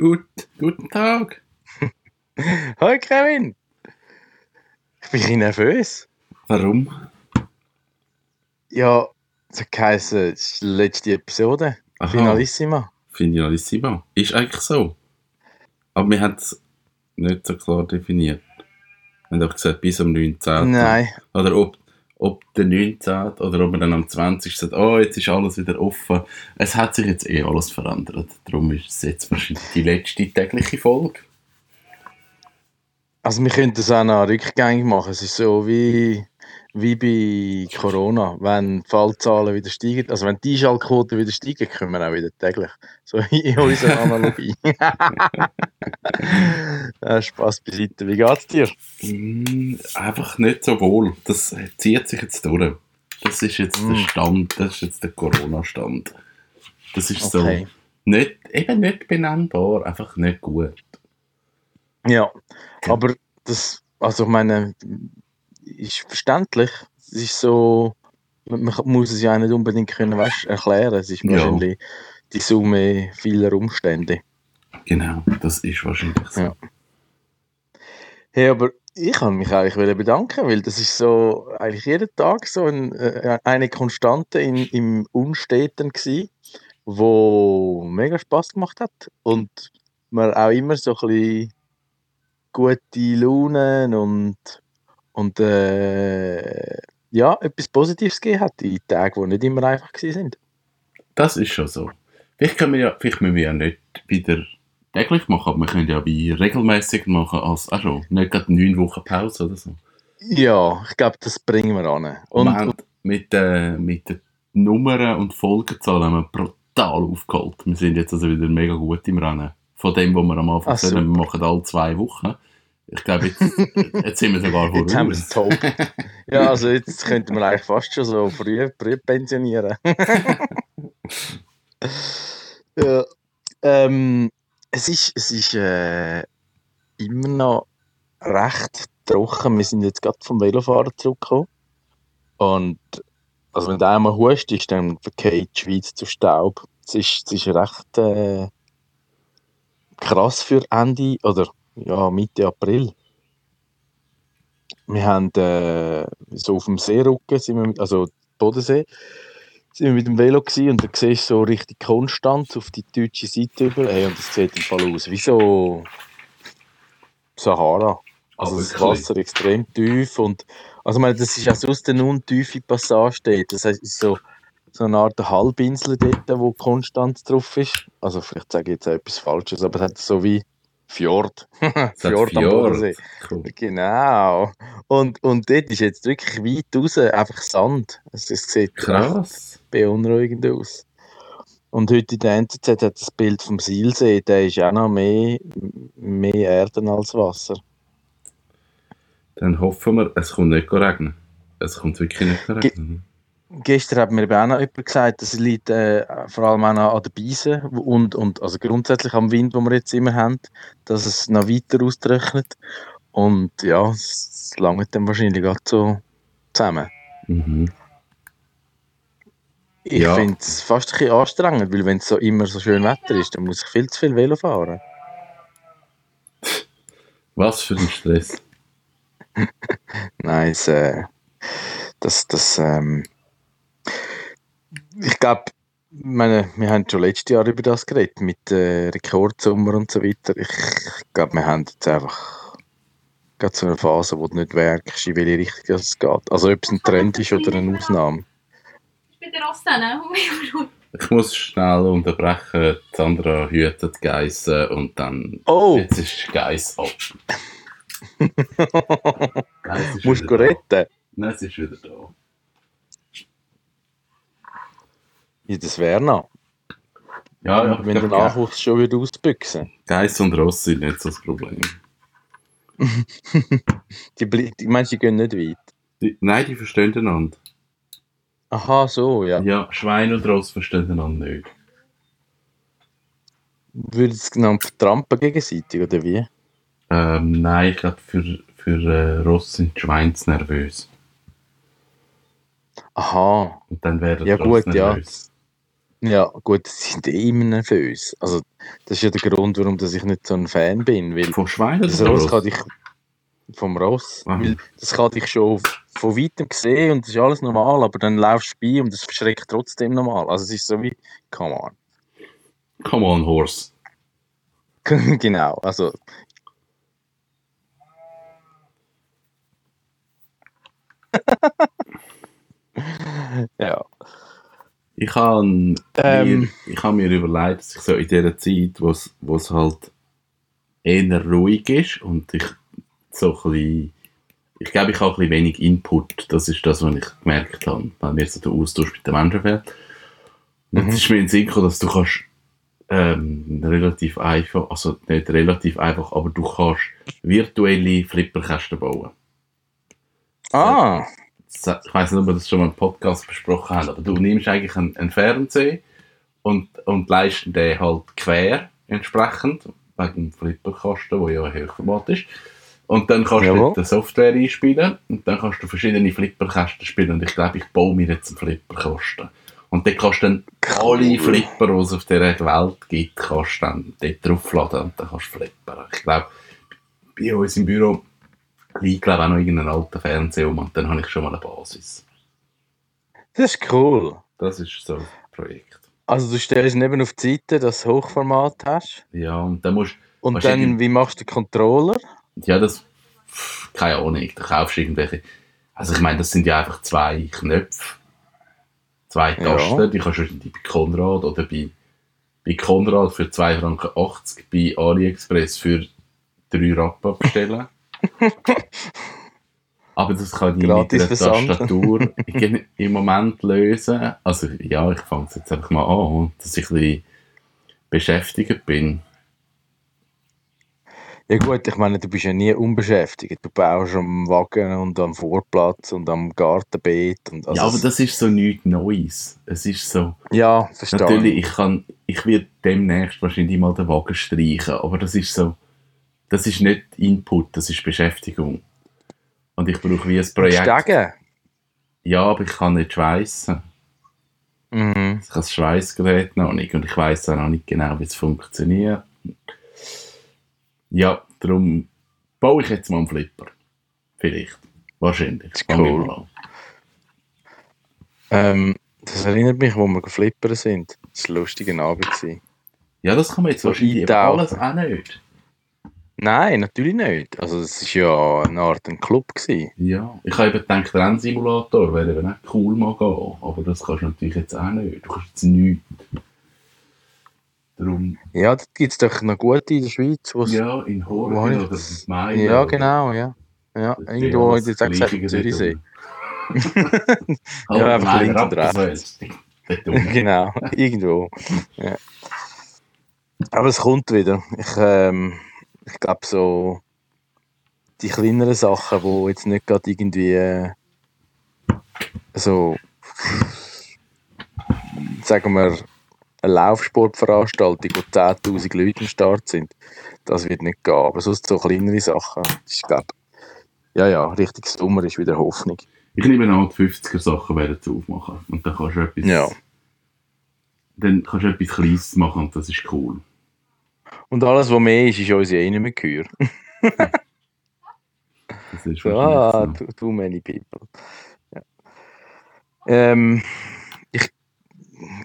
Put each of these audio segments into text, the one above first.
Gut, guten Tag. Hi Kevin. Ich bin ein nervös. Warum? Ja, hat geheißen, es ist die letzte Episode. Aha. Finalissima. Finalissima. Ist eigentlich so. Aber wir haben es nicht so klar definiert. Wir haben doch gesagt, bis am 19. Nein. Oder ob, ob der 19. oder ob wir dann am 20. sagt, oh, jetzt ist alles wieder offen. Es hat sich jetzt eh alles verändert. Darum ist es jetzt wahrscheinlich die letzte tägliche Folge. Also wir könnten es auch noch rückgängig machen. Es ist so wie, wie bei Corona. Wenn die Fallzahlen wieder steigen, also wenn die Einschaltquoten wieder steigen, können wir auch wieder täglich. So in unserer Analogie. Spaß beiseite. Wie geht's dir? Mm, einfach nicht so wohl. Das zieht sich jetzt durch. Das ist jetzt der Mm. Stand, das ist jetzt der Corona-Stand. Das ist Okay. so nicht, eben nicht benennbar, einfach nicht gut. Ja, aber das, also ich meine, ist verständlich. Es ist so, man muss es ja nicht unbedingt können, weißt, erklären. Es ist Ja. wahrscheinlich die Summe vieler Umstände. Genau, das ist wahrscheinlich so. Ja. Hey, aber ich kann mich eigentlich bedanken, weil das ist so eigentlich jeden Tag so ein, äh, eine Konstante in, im Unsteten gsi, wo mega Spaß gemacht hat und man auch immer so ein bisschen gute Laune und und äh, ja etwas Positives gegeben hat in Tagen, die nicht immer einfach sind. Das ist schon so. Vielleicht, können wir ja, vielleicht müssen wir ja nicht wieder täglich machen, aber wir können ja wie regelmäßig machen als auch schon. Nicht gerade neun Wochen Pause oder so. Ja, ich glaube, das bringen wir an. Und, Und, mit, äh, mit den Nummern und Folgenzahlen haben wir brutal aufgeholt. Wir sind jetzt also wieder mega gut im Rennen. Von dem, was wir am Anfang Ah, haben, wir machen alle zwei Wochen. Ich glaube, jetzt, jetzt sind wir sogar Jetzt haben wir es voraus. top. Ja, also jetzt könnten wir eigentlich fast schon so früh, früh pensionieren. ja, ähm, es ist, es ist äh, immer noch recht trocken. Wir sind jetzt gerade vom Velofahren zurückgekommen. Und also wenn du einmal hustest, dann verkehrt die Schweiz zu Staub. Es ist, es ist recht äh, krass für Ende oder ja, Mitte April. Wir haben äh, so auf dem Seerücken, sind wir, mit- also Bodensee, sind wir mit dem Velo gewesen, und da siehst du so richtig Konstanz auf die deutsche Seite über. Hey, und das sieht im Fall aus wie so Sahara. Also das wirklich? Wasser extrem tief und also meine, das ist auch sonst eine untiefe Passage dort. Das heißt, es ist so, so eine Art Halbinsel dort, wo Konstanz drauf ist. Also vielleicht sage ich jetzt auch etwas Falsches, aber es hat so wie Fjord. Hat Fjord am Bodensee. Cool. Genau. Und, und dort ist jetzt wirklich weit raus einfach Sand. Es, es sieht Krass. beunruhigend aus. Und heute in der NZZ hat das Bild vom Silsee, der ist auch noch mehr, mehr Erden als Wasser. Dann hoffen wir, es kommt nicht regnen. Es kommt wirklich nicht regnen. Gestern hat mir eben auch noch jemand gesagt, das liegt äh, vor allem auch noch an den Beisen und, und also grundsätzlich am Wind, den wir jetzt immer haben, dass es noch weiter austrocknet. Und ja, es langt dann wahrscheinlich gerade so zusammen. Mhm. Ich Ja. finde es fast ein bisschen anstrengend, weil wenn es so immer so schön Wetter ist, dann muss ich viel zu viel Velo fahren. Was für ein Stress. Nein, es, äh, das, das, ähm, ich glaube, meine, wir haben schon letztes Jahr über das geredet, mit äh, Rekordsummer und so weiter. Ich, ich glaube, wir haben jetzt einfach gerade so eine Phase, wo du nicht merkst, in welche Richtung das geht. Also ob es ein Trend ist oder eine Ausnahme. Ich bin der Rosten, ne? Ich muss schnell unterbrechen. Sandra hütet die Geissen und dann. Oh, Jetzt ist die Geiss ab. Geiss ist musst du retten? Nein, es ist wieder da. Ja, das wäre noch. Ja, ja. Wenn der Nachwuchs schon wieder ausbüchsen. Geiss und Ross sind nicht so das Problem. Die, blie- die meinst die gehen nicht weit? Die, nein, die verstehen einander. Aha, so, ja. Ja, Schwein und Ross verstehen einander nicht. Würde es genannt vertrampen gegenseitig, oder wie? Ähm, nein, ich glaube, für, für äh, Ross sind die Schweine zu nervös. Aha, Und dann werden Ja, Ross gut, nervös. Ja, gut, sie sind eh immer nervös. Also, das ist ja der Grund, warum dass ich nicht so ein Fan bin. Weil Von Schweinen das oder Ross Ross? kann dich. Vom Ross. Aha. Weil das kann dich schon von weitem sehen und das ist alles normal, aber dann laufst du bei und das verschreckt trotzdem normal. Also, es ist so wie. Come on. Come on, Horse. genau, also. ja. Ich habe Ähm. mir, ich habe mir überlegt, dass ich so in dieser Zeit, wo es, es halt eher ruhig ist und ich so ein bisschen, ich glaube, ich habe ein bisschen wenig Input. Das ist das, was ich gemerkt habe, weil mir so der Austausch mit den Menschen fehlt. Und Mhm. jetzt ist mir in den Sinn gekommen, dass du kannst ähm, relativ einfach, also nicht relativ einfach, aber du kannst virtuelle Flipperkästen bauen. Ah, ich weiß nicht, ob wir das schon mal im Podcast besprochen haben, aber du nimmst eigentlich einen, einen Fernseher und, und leist den halt quer entsprechend, wegen dem Flipperkasten, der ja ein Hochformat ist. Und dann kannst Jawohl. du dort eine Software einspielen und dann kannst du verschiedene Flipperkästen spielen und ich glaube, ich baue mir jetzt einen Flipperkasten. Und dann kannst du dann alle. Flipper, die es auf dieser Welt gibt, kannst du dann dort draufladen und dann kannst du flippern. Ich glaube, bei uns im Büro liegt glaube ich, auch noch irgendein alter Fernseher um und dann habe ich schon mal eine Basis. das ist cool. Das ist so ein Projekt. Also, du stellst neben auf die Seite, dass du Hochformat hast. Ja, und dann musst Und dann, wie machst du den Controller? ja, das, keine Ahnung, da kaufst du irgendwelche, also ich meine, das sind ja einfach zwei Knöpfe, zwei Ja. Tasten, die kannst du irgendwie bei Konrad oder bei, bei Konrad für 2,80 Franken, bei AliExpress für 3 Rappen bestellen. Aber das kann ich mit Versand. Tastatur im Moment lösen. Also ja, ich fange es jetzt einfach mal an, dass ich ein bisschen beschäftigt bin. Ja gut, ich meine, du bist ja nie unbeschäftigt. Du baust am Wagen und am Vorplatz und am Gartenbeet. Und also ja, aber das ist so nichts Neues. Es ist so, Ja, verstehe. natürlich, ich kann, ich werde demnächst wahrscheinlich mal den Wagen streichen, aber das ist so, das ist nicht Input, das ist Beschäftigung. Und ich brauche wie ein Projekt. Stegen. Ja, aber ich kann nicht schweissen. Mhm. Ich habe das Schweißgerät noch nicht und ich weiß auch noch nicht genau, wie es funktioniert. Ja, darum baue ich jetzt mal einen Flipper. Vielleicht. Wahrscheinlich. wir cool. Ähm, das erinnert mich, wo wir geflippert sind. Das war ein lustiger Abend. Ja, das kann man jetzt wahrscheinlich alles auch nicht. Nein, natürlich nicht. Also es war ja eine Art ein Club. Gewesen. Ja, ich habe eben gedacht, Rennsimulator wäre eben auch cool mal gehen, aber das kannst du natürlich jetzt auch nicht. Du kannst jetzt nichts. Darum, Ja, da gibt es doch noch gute in der Schweiz. wo's- ja, in wo Horgen ich oder das? Meilen. ja, genau, ja. Ja, Das irgendwo, gesagt, Gleiche Zürichsee. Ja, einfach Allgemein links und unten. genau, irgendwo. Ja. Aber es kommt wieder. Ich, ähm, ich glaube, so die kleineren Sachen, die jetzt nicht gerade irgendwie äh, so, sagen wir, eine Laufsportveranstaltung, wo 10.000 Leute am Start sind, das wird nicht gehen. Aber sonst so kleinere Sachen, das ist, glaub, ja, ja, richtig Sommer ist wieder Hoffnung. Ich nehme an, die 50er Sachen werden zu aufmachen. Und dann kannst du etwas, Ja. dann kannst du etwas Kleines machen und das ist cool. Und alles, was mehr ist, ist uns ja eh nicht mehr gehört. Das ist So, ah, so. too, too many people. Ja. Ähm, ich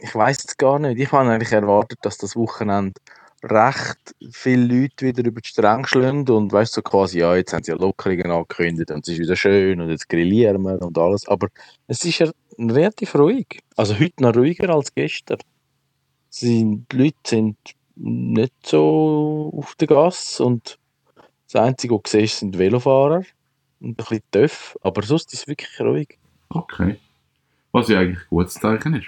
ich weiß es gar nicht. Ich habe eigentlich erwartet, dass das Wochenende recht viele Leute wieder über die Stränge schlagen und weißt so quasi, ja, jetzt haben sie ja Lockerungen angekündigt und es ist wieder schön und jetzt grillieren wir und alles. Aber es ist ja relativ ruhig. Also heute noch ruhiger als gestern. Die Leute sind nicht so auf der Gas und das Einzige, was du siehst, sind Velofahrer und ein bisschen Töff, aber sonst ist es wirklich ruhig. Okay. Was ja eigentlich ein gutes Zeichen ist.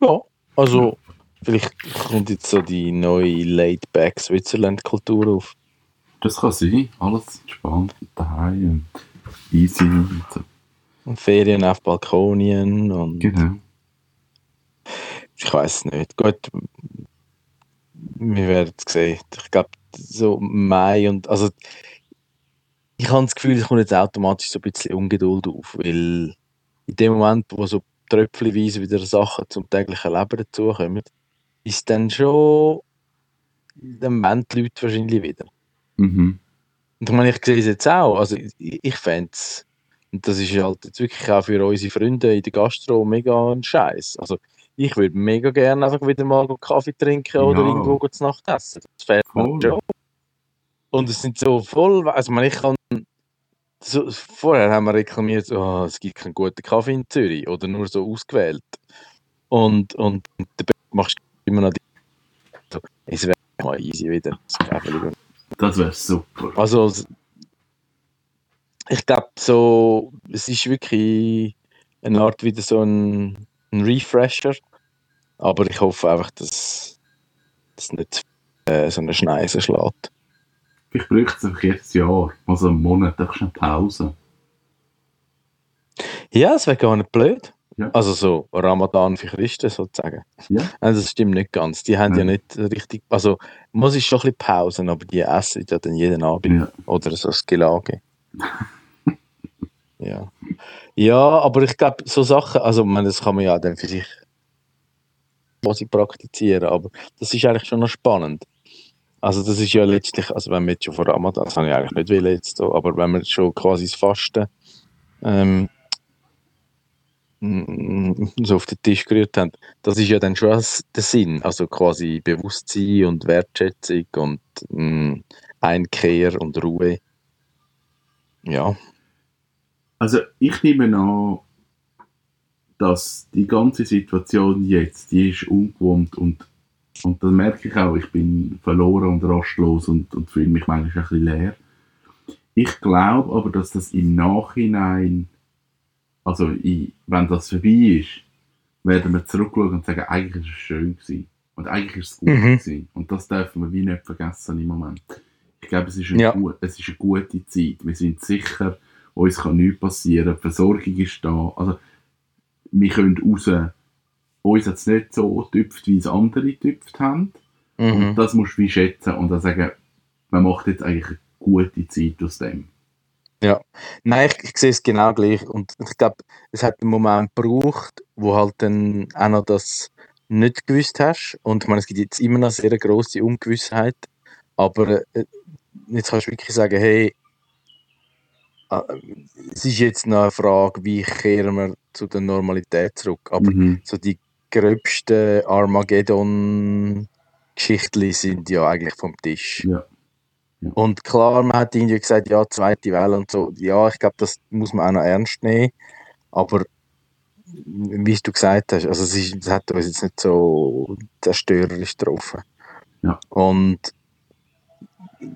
Ja, also vielleicht kommt jetzt so die neue Laid-Back Switzerland-Kultur auf. Das kann sein. Alles entspannt und daheim und easy und so. Und Ferien auf Balkonien und Genau. ich weiß nicht. Gut, wir werden es sehen. Ich glaube, so Mai und also ich habe das Gefühl, es kommt jetzt automatisch so ein bisschen Ungeduld auf, weil in dem Moment, wo so tröpfchenweise wieder Sachen zum täglichen Leben dazukommen, ist dann schon, dann wollen die Leute wahrscheinlich wieder. Mhm. Und ich meine, ich sehe es jetzt auch, also ich, ich fände es, und das ist halt jetzt wirklich auch für unsere Freunde in der Gastro mega ein Scheiß. Also ich würde mega gerne einfach wieder mal Kaffee trinken oder Ja. irgendwo zu Nacht essen. Das fehlt mir Voll. schon. Und es sind so voll, also meine, ich kann, so, vorher haben wir reklamiert, oh, es gibt keinen guten Kaffee in Zürich oder nur so ausgewählt. Und, und, dann machst du immer noch die, so, es wäre mal easy wieder. Das wäre völlig Das wäre super. also, ich glaube, so, es ist wirklich eine Art wieder so ein, ein Refresher. Aber ich hoffe einfach, dass das nicht äh, so eine Schneise schlägt. Vielleicht bräuchte es einfach jedes Jahr, also einen Monat, einfach eine Pause. Ja, es wäre gar nicht blöd. Ja. Also so Ramadan für Christen sozusagen. Ja. Nein, das stimmt nicht ganz. Die haben ja Nein. nicht richtig. Also, muss ich schon ein bisschen Pausen, aber die essen ja dann jeden Abend. Ja. Oder so das Gelage. ja. Ja, aber ich glaube, so Sachen, also das kann man ja dann für sich praktizieren, aber das ist eigentlich schon noch spannend. Also das ist ja letztlich, also wenn wir jetzt schon vor Ramadan, das habe ich eigentlich nicht will jetzt, aber wenn wir schon quasi das Fasten ähm, so auf den Tisch gerührt haben, das ist ja dann schon der Sinn, also quasi Bewusstsein und Wertschätzung und mm, Einkehr und Ruhe. Ja. Also ich nehme an, dass die ganze Situation jetzt, die ist ungewohnt und, und dann merke ich auch, ich bin verloren und rastlos und, und fühle mich manchmal ein bisschen leer. Ich glaube aber, dass das im Nachhinein, also ich, wenn das vorbei ist, werden wir zurückschauen und sagen, eigentlich ist es schön gewesen. Und eigentlich ist es gut Mhm. gewesen. Und das dürfen wir wie nicht vergessen im Moment. Ich glaube, es ist eine, Ja. es ist eine gute Zeit. Wir sind sicher, uns kann nichts passieren. Die Versorgung ist da. Also, wir können raus. Uns hat es nicht so getüpft, wie es andere getüpft haben. Und Mhm. das musst du wie schätzen und dann sagen, man macht jetzt eigentlich eine gute Zeit aus dem. Nein, ich, ich sehe es genau gleich. Und ich glaube, es hat einen Moment gebraucht, wo halt dann auch noch das nicht gewusst hast. Und ich meine, es gibt jetzt immer noch sehr große Ungewissheit. Aber äh, jetzt kannst du wirklich sagen, hey, es ist jetzt noch eine Frage, wie kehren wir zu der Normalität zurück. Aber Mhm. so die gröbsten Armageddon-Geschichten sind ja eigentlich vom Tisch. Ja. Ja. Und klar, man hat irgendwie gesagt, ja, zweite Welle und so. Ja, ich glaube, das muss man auch noch ernst nehmen. Aber wie du gesagt hast, also es, ist, es hat uns jetzt nicht so zerstörerisch getroffen. Ja. Und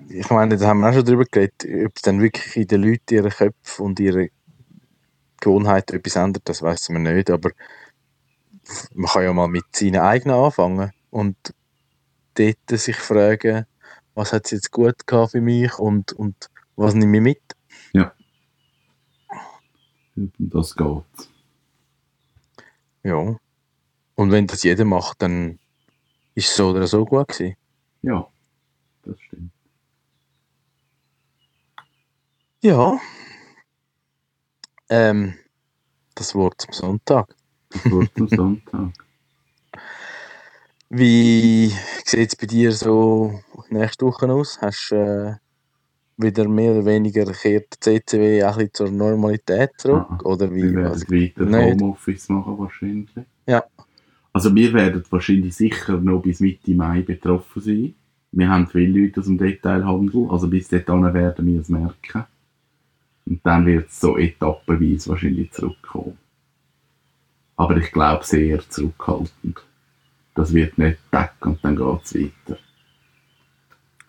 ich meine, da haben wir auch schon drüber geredet, ob es dann wirklich in den Leuten ihre Köpfe und ihre Gewohnheiten etwas ändert, das weiß man nicht. Aber man kann ja mal mit seinen eigenen anfangen und dort sich fragen, was hat es jetzt gut gehabt für mich und, und was nehme ich mit? Um das geht. Ja. Und wenn das jeder macht, dann ist es so oder so gut gewesen. Ja, das stimmt. Ja. Ähm, das Wort zum Sonntag. Das wird am Sonntag. Wie sieht es bei dir so nächste Woche aus? Hast du äh, wieder mehr oder weniger kehrt die CCW ein bisschen zur Normalität zurück? Ah, oder wie? Wir werden Also, weiter nicht. Homeoffice machen wahrscheinlich. Ja. Also wir werden wahrscheinlich sicher noch bis Mitte Mai betroffen sein. Wir haben viele Leute aus dem Detailhandel, also bis dahin werden wir es merken. Und dann wird es so etappenweise wahrscheinlich zurückkommen. Aber ich glaube sehr zurückhaltend. Das wird nicht weg und dann geht es weiter.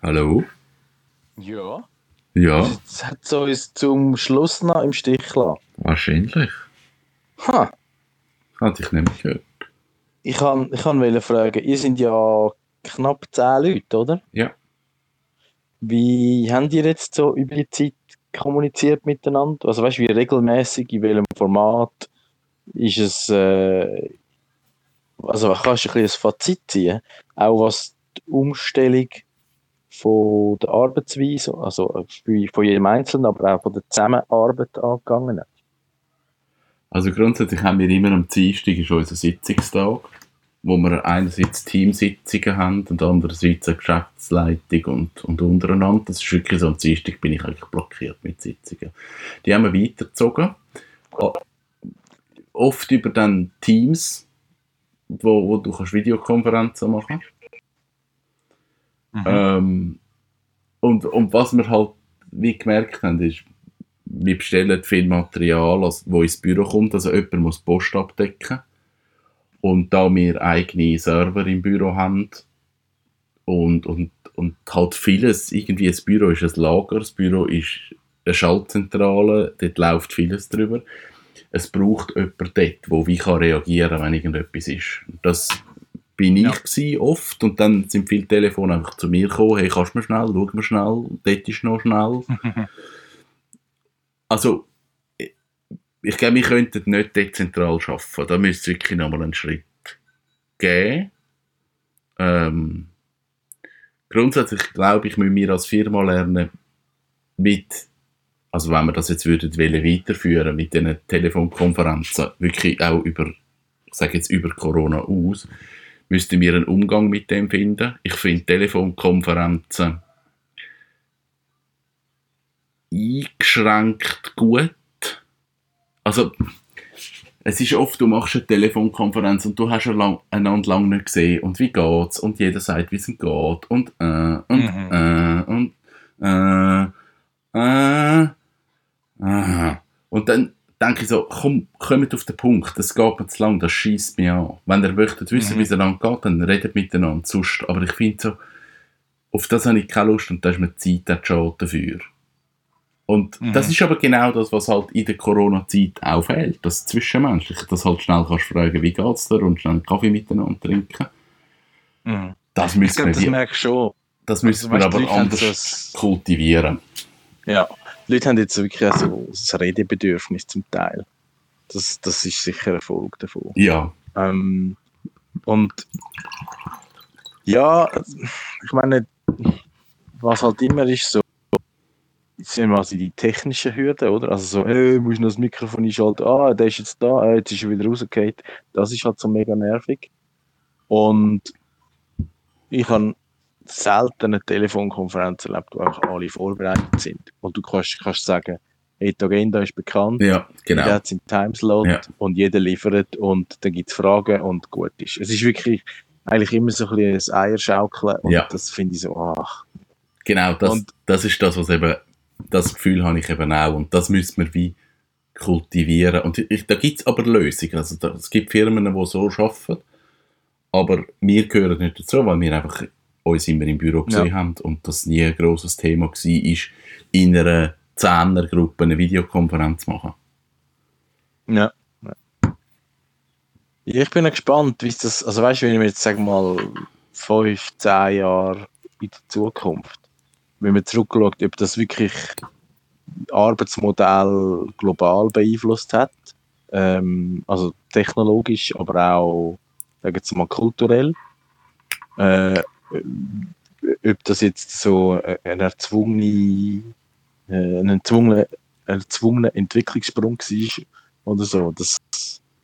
Hallo? ja. Ja, Das hat so uns zum Schluss noch im Stich gelassen. wahrscheinlich. Ha. Hatte ich nicht mehr gehört. Ich kann, ich kann wollte fragen, ihr sind ja knapp 10 Leute, oder? Ja. Wie habt ihr jetzt so über die Zeit kommuniziert miteinander? Also weißt du, wie regelmäßig, in welchem Format ist es, äh, also kannst du ein bisschen ein Fazit ziehen, auch was die Umstellung von der Arbeitsweise, also von jedem Einzelnen, aber auch von der Zusammenarbeit angegangen hat? Also grundsätzlich haben wir immer am Dienstag ist unser Sitzungstag, wo wir einerseits Teamsitzungen haben und andererseits eine Geschäftsleitung und, und untereinander. Das ist wirklich so, am Dienstag bin ich eigentlich blockiert mit Sitzungen. Die haben wir weitergezogen. O- Oft über dann Teams, wo, wo du kannst Videokonferenzen machen Mhm. ähm, und, und was wir halt wie gemerkt haben, ist, wir bestellen viel Material, wo ins Büro kommt, also jemand muss die Post abdecken. Und da wir eigene Server im Büro haben und, und, und halt vieles, irgendwie das Büro ist ein Lager, das Büro ist eine Schaltzentrale, dort läuft vieles drüber. Es braucht jemanden dort, der wie kann reagieren wenn irgendetwas ist. Das bin ich Ja. gsi oft und dann sind viele Telefone einfach zu mir gekommen, hey, kannst du mir schnell, schau mir schnell, dort ist noch schnell. Also, ich glaube, wir könnten nicht dezentral arbeiten. Da müsste es wirklich nochmal einen Schritt geben. Ähm, grundsätzlich glaube ich, müssen wir als Firma lernen, mit, also wenn wir das jetzt würden wollen, weiterführen mit diesen Telefonkonferenzen, wirklich auch über, ich sage jetzt über Corona aus, müssten wir einen Umgang mit dem finden. Ich finde Telefonkonferenzen eingeschränkt gut. Also, es ist oft, du machst eine Telefonkonferenz und du hast lang, einander lange nicht gesehen und wie geht's und jeder sagt, wie es ihm geht und äh, und Mhm. äh, und äh, äh, äh. Und dann denke ich so, komm, kommt auf den Punkt, das geht mir zu lang, das schießt mich an. Wenn ihr möchtet wissen, Mhm. wie es einander geht, dann redet miteinander sonst. Aber ich finde so, auf das habe ich keine Lust und da ist mir die Zeit schon dafür. Und Mhm. das ist aber genau das, was halt in der Corona-Zeit auch fehlt, das Zwischenmenschliche, dass halt schnell kannst fragen, wie geht's dir und schnell einen Kaffee miteinander trinken. Mhm. Das Ich müssen glaube, wir, das merkst du schon. das müssen Also, wir weißt aber anders kultivieren. Ja, die Leute haben jetzt wirklich auch so ein Redebedürfnis zum Teil. Das, das ist sicher eine Folge davon. Ja, Ähm, und ja, ich meine, was halt immer ist, so sind wir also die technischen Hürden, oder? Also so, hey, musst du noch das Mikrofon einschalten, ah, der ist jetzt da, ah, jetzt ist er wieder rausgefallen. Das ist halt so mega nervig. Und ich habe selten eine Telefonkonferenz erlebt, wo einfach alle vorbereitet sind. Und du kannst, kannst sagen, hey, die Agenda ist bekannt, ja, genau. jeder hat seinen Timeslot Ja. und jeder liefert und dann gibt es Fragen und gut ist. Es ist wirklich eigentlich immer so ein bisschen ein Eierschaukeln und Ja. das finde ich so, ach, Genau, das, Und- das ist das, was eben, das Gefühl habe ich eben auch. Und das müssen wir wie kultivieren. Und ich, da gibt es aber Lösungen. Also da, es gibt Firmen, die so arbeiten, aber wir gehören nicht dazu, weil wir einfach uns immer im Büro gesehen Ja. haben und das nie ein grosses Thema war, ist in einer Zehnergruppe eine Videokonferenz machen. ja. Ich bin gespannt, wie das, also weißt du, wenn wir jetzt sagen mal fünf, zehn Jahre in die Zukunft, wenn man zurückschaut, ob das wirklich Arbeitsmodell global beeinflusst hat, ähm, also technologisch, aber auch, sagen wir mal, kulturell, äh, ob das jetzt so ein erzwungene, äh, ein erzwungener, erzwungener Entwicklungssprung war oder so. Das,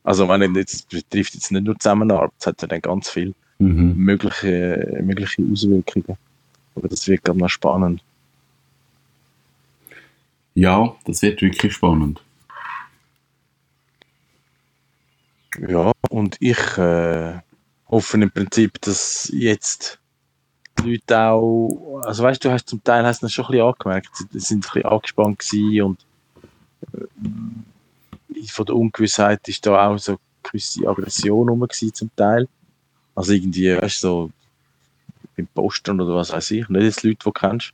also, ich meine, jetzt betrifft jetzt nicht nur Zusammenarbeit, es hat ja dann ganz viele Mhm. mögliche, mögliche Auswirkungen. Aber das wird gerade noch spannend. Ja, das wird wirklich spannend. Ja, und ich äh, hoffe im Prinzip, dass jetzt die Leute auch, also weißt du, hast zum Teil hast du das schon ein bisschen angemerkt, sie sind ein bisschen angespannt gewesen und äh, von der Ungewissheit ist da auch so eine gewisse Aggression rum gewesen zum Teil. Also irgendwie, weißt du, so beim Postern oder was weiß ich, nicht jetzt Leute, die du kennst.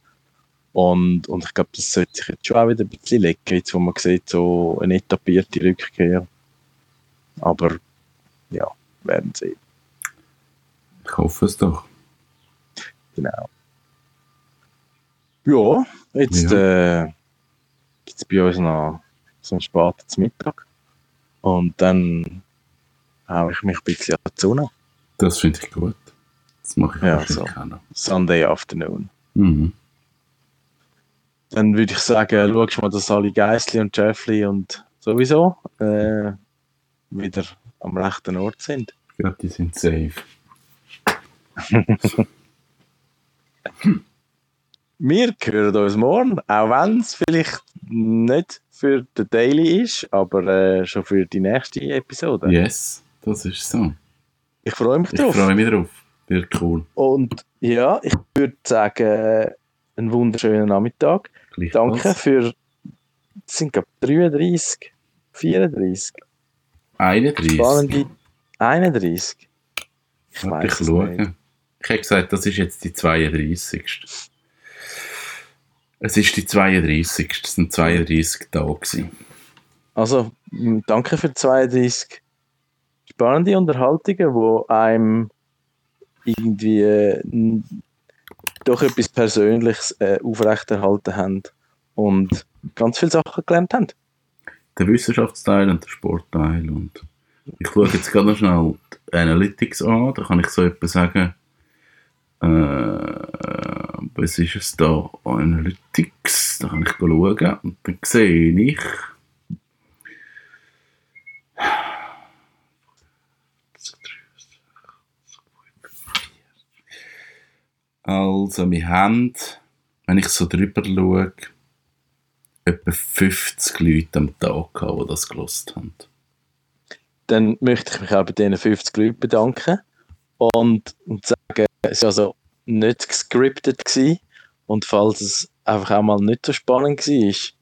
Und, und ich glaube, das sollte sich jetzt schon auch wieder ein bisschen lecken, jetzt wo man sieht, so eine etablierte Rückkehr. Aber ja, werden sehen. Ich hoffe es doch. Genau. Ja, jetzt Äh, gibt es bei uns noch so einen späten Mittag. Und dann haue ich mich ein bisschen an die Sonne. Das finde ich gut. Das mache ich Ja, so. Sunday Afternoon. Mhm. Dann würde ich sagen, schaust du mal, dass alle Geissli und Jeffli und sowieso äh, wieder am rechten Ort sind. Ich glaube, die sind safe. Wir hören uns morgen, auch wenn es vielleicht nicht für den Daily ist, aber äh, schon für die nächste Episode. Yes, das ist so. Ich freue mich Ich drauf. freue mich drauf. Wird cool. Und ja, ich würde sagen, einen wunderschönen Nachmittag. Danke für. Es sind glaube 33, 34. 31. Spannende 31. Ich Warte, ich schaue. nicht. Ich habe gesagt, das ist jetzt die 32. Es ist die 32. Es sind 32 Tage. gewesen. Also, danke für 32 spannende Unterhaltungen, wo einem irgendwie äh, doch etwas Persönliches äh, aufrechterhalten haben und ganz viele Sachen gelernt haben. Der Wissenschaftsteil und der Sportteil. Und ich schaue jetzt gerade noch schnell die Analytics an. Da kann ich so etwas sagen. Äh, was ist es da? Analytics. Da kann ich schauen. Und dann sehe ich. Also, wir haben, wenn ich so drüber schaue, etwa 50 Leute am Tag gehabt, die das gelost haben. Dann möchte ich mich auch bei diesen 50 Leuten bedanken und, sagen, es war also nicht gescriptet gewesen. und falls es einfach auch mal nicht so spannend war, ist,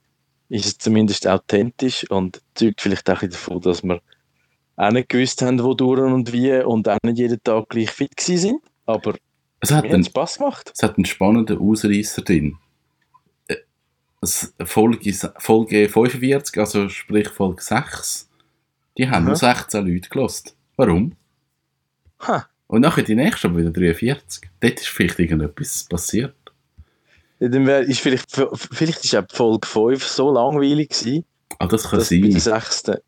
es zumindest authentisch und zeugt vielleicht auch davon, dass wir auch nicht gewusst haben, wo durch und wie und auch nicht jeden Tag gleich fit sind. Aber Es hat, einen, Spass gemacht. es hat einen spannenden Ausreißer drin. Äh, Folge, Folge 45, also sprich Folge 6, die haben Aha. nur 16 Leute gelost. Warum? Ha, Und nachher die nächste aber wieder 43. Dort ist vielleicht irgendetwas passiert. ja, dann wär, ist vielleicht, vielleicht ist auch die Folge 5 so langweilig gewesen, Ah, das kann dass bei der sein. sechsten.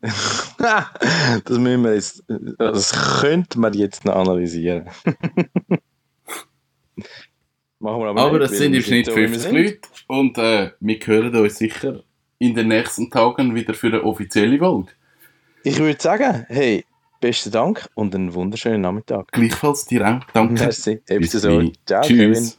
das müssen wir jetzt, das könnte man jetzt noch analysieren. Machen wir aber, Aber es sind im Schnitt so, wie wir 50 sind. Leute. Und äh, wir hören uns sicher in den nächsten Tagen wieder für eine offizielle Folge. Ich würde sagen, hey, besten Dank und einen wunderschönen Nachmittag. Gleichfalls dir auch. Danke. Merci. Bis. Ciao, Kevin. Tschüss.